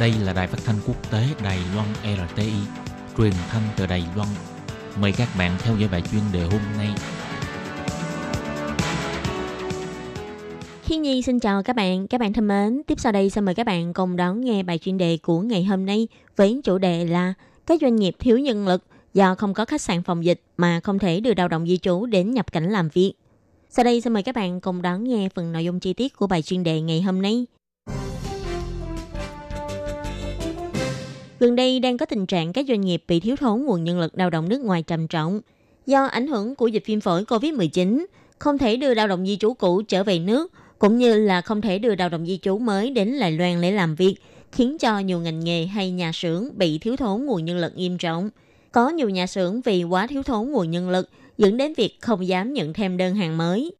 Đây là đài phát thanh quốc tế Đài Loan RTI, truyền thanh từ Đài Loan. Mời các bạn theo dõi bài chuyên đề hôm nay. Khi Nhi xin chào các bạn, các bạn thân mến. Tiếp sau đây xin mời các bạn cùng đón nghe bài chuyên đề của ngày hôm nay với chủ đề là các doanh nghiệp thiếu nhân lực do không có khách sạn phòng dịch mà không thể đưa lao động di trú đến nhập cảnh làm việc. Sau đây xin mời các bạn cùng đón nghe phần nội dung chi tiết của bài chuyên đề ngày hôm nay. Gần đây đang có tình trạng các doanh nghiệp bị thiếu thốn nguồn nhân lực lao động nước ngoài trầm trọng. Do ảnh hưởng của dịch viêm phổi COVID-19, không thể đưa lao động di trú cũ trở về nước, cũng như là không thể đưa lao động di trú mới đến Đài Loan để làm việc, khiến cho nhiều ngành nghề hay nhà xưởng bị thiếu thốn nguồn nhân lực nghiêm trọng. Có nhiều nhà xưởng vì quá thiếu thốn nguồn nhân lực dẫn đến việc không dám nhận thêm đơn hàng mới.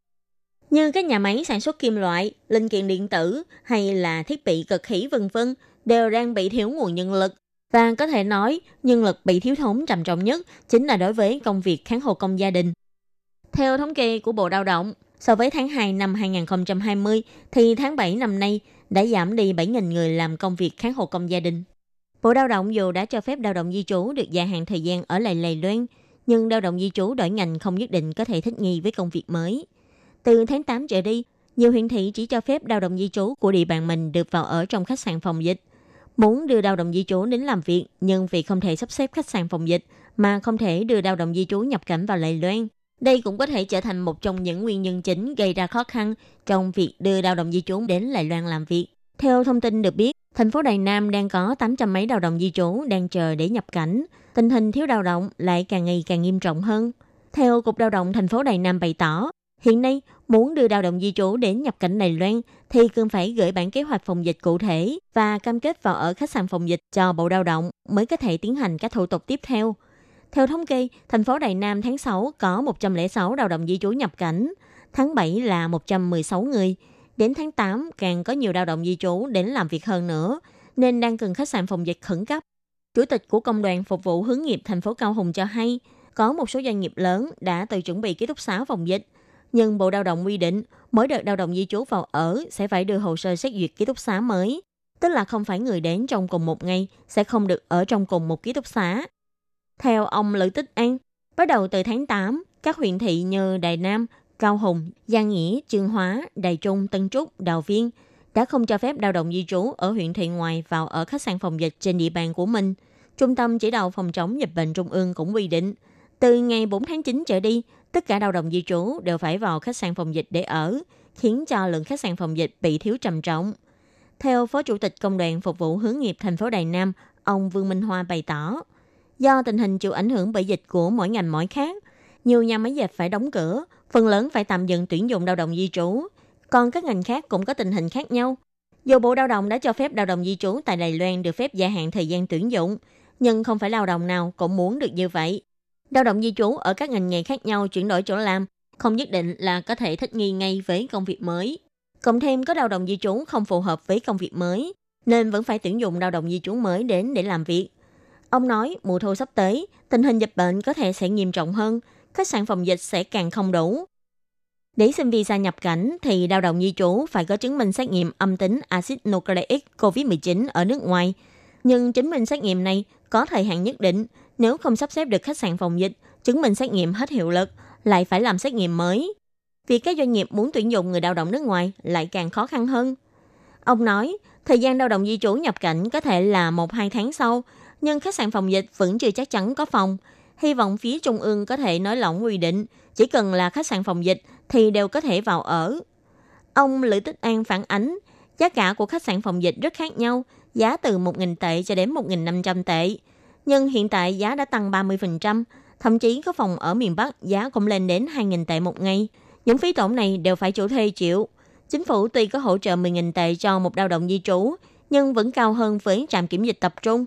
Như các nhà máy sản xuất kim loại, linh kiện điện tử hay là thiết bị cực khí vân vân đều đang bị thiếu nguồn nhân lực. Và có thể nói, nhân lực bị thiếu thốn trầm trọng nhất chính là đối với công việc kháng hộ công gia đình. Theo thống kê của Bộ Lao động, so với tháng 2 năm 2020 thì tháng 7 năm nay đã giảm đi 7.000 người làm công việc kháng hộ công gia đình. Bộ Lao động dù đã cho phép lao động di trú được gia hạn thời gian ở lại Lầy Loan, nhưng lao động di trú đổi ngành không nhất định có thể thích nghi với công việc mới. Từ tháng 8 trở đi, nhiều huyện thị chỉ cho phép lao động di trú của địa bàn mình được vào ở trong khách sạn phòng dịch. Muốn đưa lao động di trú đến làm việc, nhưng vì không thể sắp xếp khách sạn phòng dịch mà không thể đưa lao động di trú nhập cảnh vào Lầy Loan. Đây cũng có thể trở thành một trong những nguyên nhân chính gây ra khó khăn trong việc đưa lao động di trú đến Lài Loan làm việc. Theo thông tin được biết, thành phố Đài Nam đang có 800 mấy lao động di trú đang chờ để nhập cảnh. Tình hình thiếu lao động lại càng ngày càng nghiêm trọng hơn. Theo Cục Lao động thành phố Đài Nam bày tỏ, hiện nay muốn đưa lao động di trú đến nhập cảnh Đài Loan thì cần phải gửi bản kế hoạch phòng dịch cụ thể và cam kết vào ở khách sạn phòng dịch cho Bộ Lao động mới có thể tiến hành các thủ tục tiếp theo. Theo thống kê, thành phố Đài Nam tháng 6 có 106 lao động di trú nhập cảnh, tháng 7 là 116 người, đến tháng 8 càng có nhiều lao động di trú đến làm việc hơn nữa, nên đang cần khách sạn phòng dịch khẩn cấp. Chủ tịch của Công đoàn Phục vụ Hướng nghiệp thành phố Cao Hùng cho hay, có một số doanh nghiệp lớn đã tự chuẩn bị ký túc xá phòng dịch, nhưng Bộ Lao động quy định mỗi đợt lao động di trú vào ở sẽ phải đưa hồ sơ xét duyệt ký túc xá mới, tức là không phải người đến trong cùng một ngày sẽ không được ở trong cùng một ký túc xá. Theo ông Lữ Tích An, bắt đầu từ tháng 8, các huyện thị như Đài Nam, Cao Hùng, Giang Nghĩa, Trương Hóa, Đài Trung, Tân Trúc, Đào Viên đã không cho phép lao động di trú ở huyện thị ngoài vào ở khách sạn phòng dịch trên địa bàn của mình. Trung tâm chỉ đạo phòng chống dịch bệnh Trung ương cũng quy định, từ ngày 4 tháng 9 trở đi, tất cả lao động di trú đều phải vào khách sạn phòng dịch để ở, khiến cho lượng khách sạn phòng dịch bị thiếu trầm trọng. Theo Phó Chủ tịch Công đoàn Phục vụ Hướng nghiệp thành phố Đài Nam, ông Vương Minh Hoa bày tỏ, do tình hình chịu ảnh hưởng bởi dịch của mỗi ngành mỗi khác, nhiều nhà máy dệt phải đóng cửa, phần lớn phải tạm dừng tuyển dụng lao động di trú. Còn các ngành khác cũng có tình hình khác nhau. Dù Bộ Lao động đã cho phép lao động di trú tại Đài Loan được phép gia hạn thời gian tuyển dụng, nhưng không phải lao động nào cũng muốn được như vậy. Lao động di trú ở các ngành nghề khác nhau chuyển đổi chỗ làm, không nhất định là có thể thích nghi ngay với công việc mới. Cộng thêm có lao động di trú không phù hợp với công việc mới, nên vẫn phải tuyển dụng lao động di trú mới đến để làm việc. Ông nói mùa thu sắp tới, tình hình dịch bệnh có thể sẽ nghiêm trọng hơn, khách sạn phòng dịch sẽ càng không đủ. Để xin visa nhập cảnh thì lao động di trú phải có chứng minh xét nghiệm âm tính axit nucleic COVID-19 ở nước ngoài. Nhưng chứng minh xét nghiệm này có thời hạn nhất định, nếu không sắp xếp được khách sạn phòng dịch, chứng minh xét nghiệm hết hiệu lực, lại phải làm xét nghiệm mới. Vì các doanh nghiệp muốn tuyển dụng người lao động nước ngoài lại càng khó khăn hơn. Ông nói, thời gian lao động di trú nhập cảnh có thể là 1-2 tháng sau, nhưng khách sạn phòng dịch vẫn chưa chắc chắn có phòng. Hy vọng phía Trung ương có thể nói lỏng quy định, chỉ cần là khách sạn phòng dịch thì đều có thể vào ở. Ông Lữ Tích An phản ánh, giá cả của khách sạn phòng dịch rất khác nhau, giá từ 1.000 tệ cho đến 1.500 tệ. Nhưng hiện tại giá đã tăng 30%, thậm chí có phòng ở miền Bắc giá cũng lên đến 2.000 tệ một ngày. Những phí tổn này đều phải chủ thuê chịu. Chính phủ tuy có hỗ trợ 10.000 tệ cho một lao động di trú, nhưng vẫn cao hơn với trạm kiểm dịch tập trung.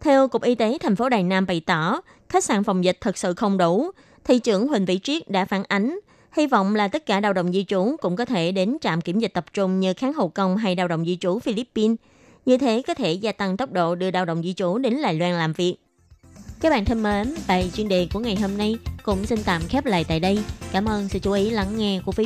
Theo Cục Y tế thành phố Đài Nam bày tỏ, khách sạn phòng dịch thật sự không đủ. Thị trưởng Huỳnh Vĩ Triết đã phản ánh, hy vọng là tất cả lao động di trú cũng có thể đến trạm kiểm dịch tập trung như kháng hậu công hay lao động di trú Philippines. Như thế có thể gia tăng tốc độ đưa lao động di trú đến Đài Loan làm việc. Các bạn thân mến, bài chuyên đề của ngày hôm nay cũng xin tạm khép lại tại đây. Cảm ơn sự chú ý lắng nghe của quý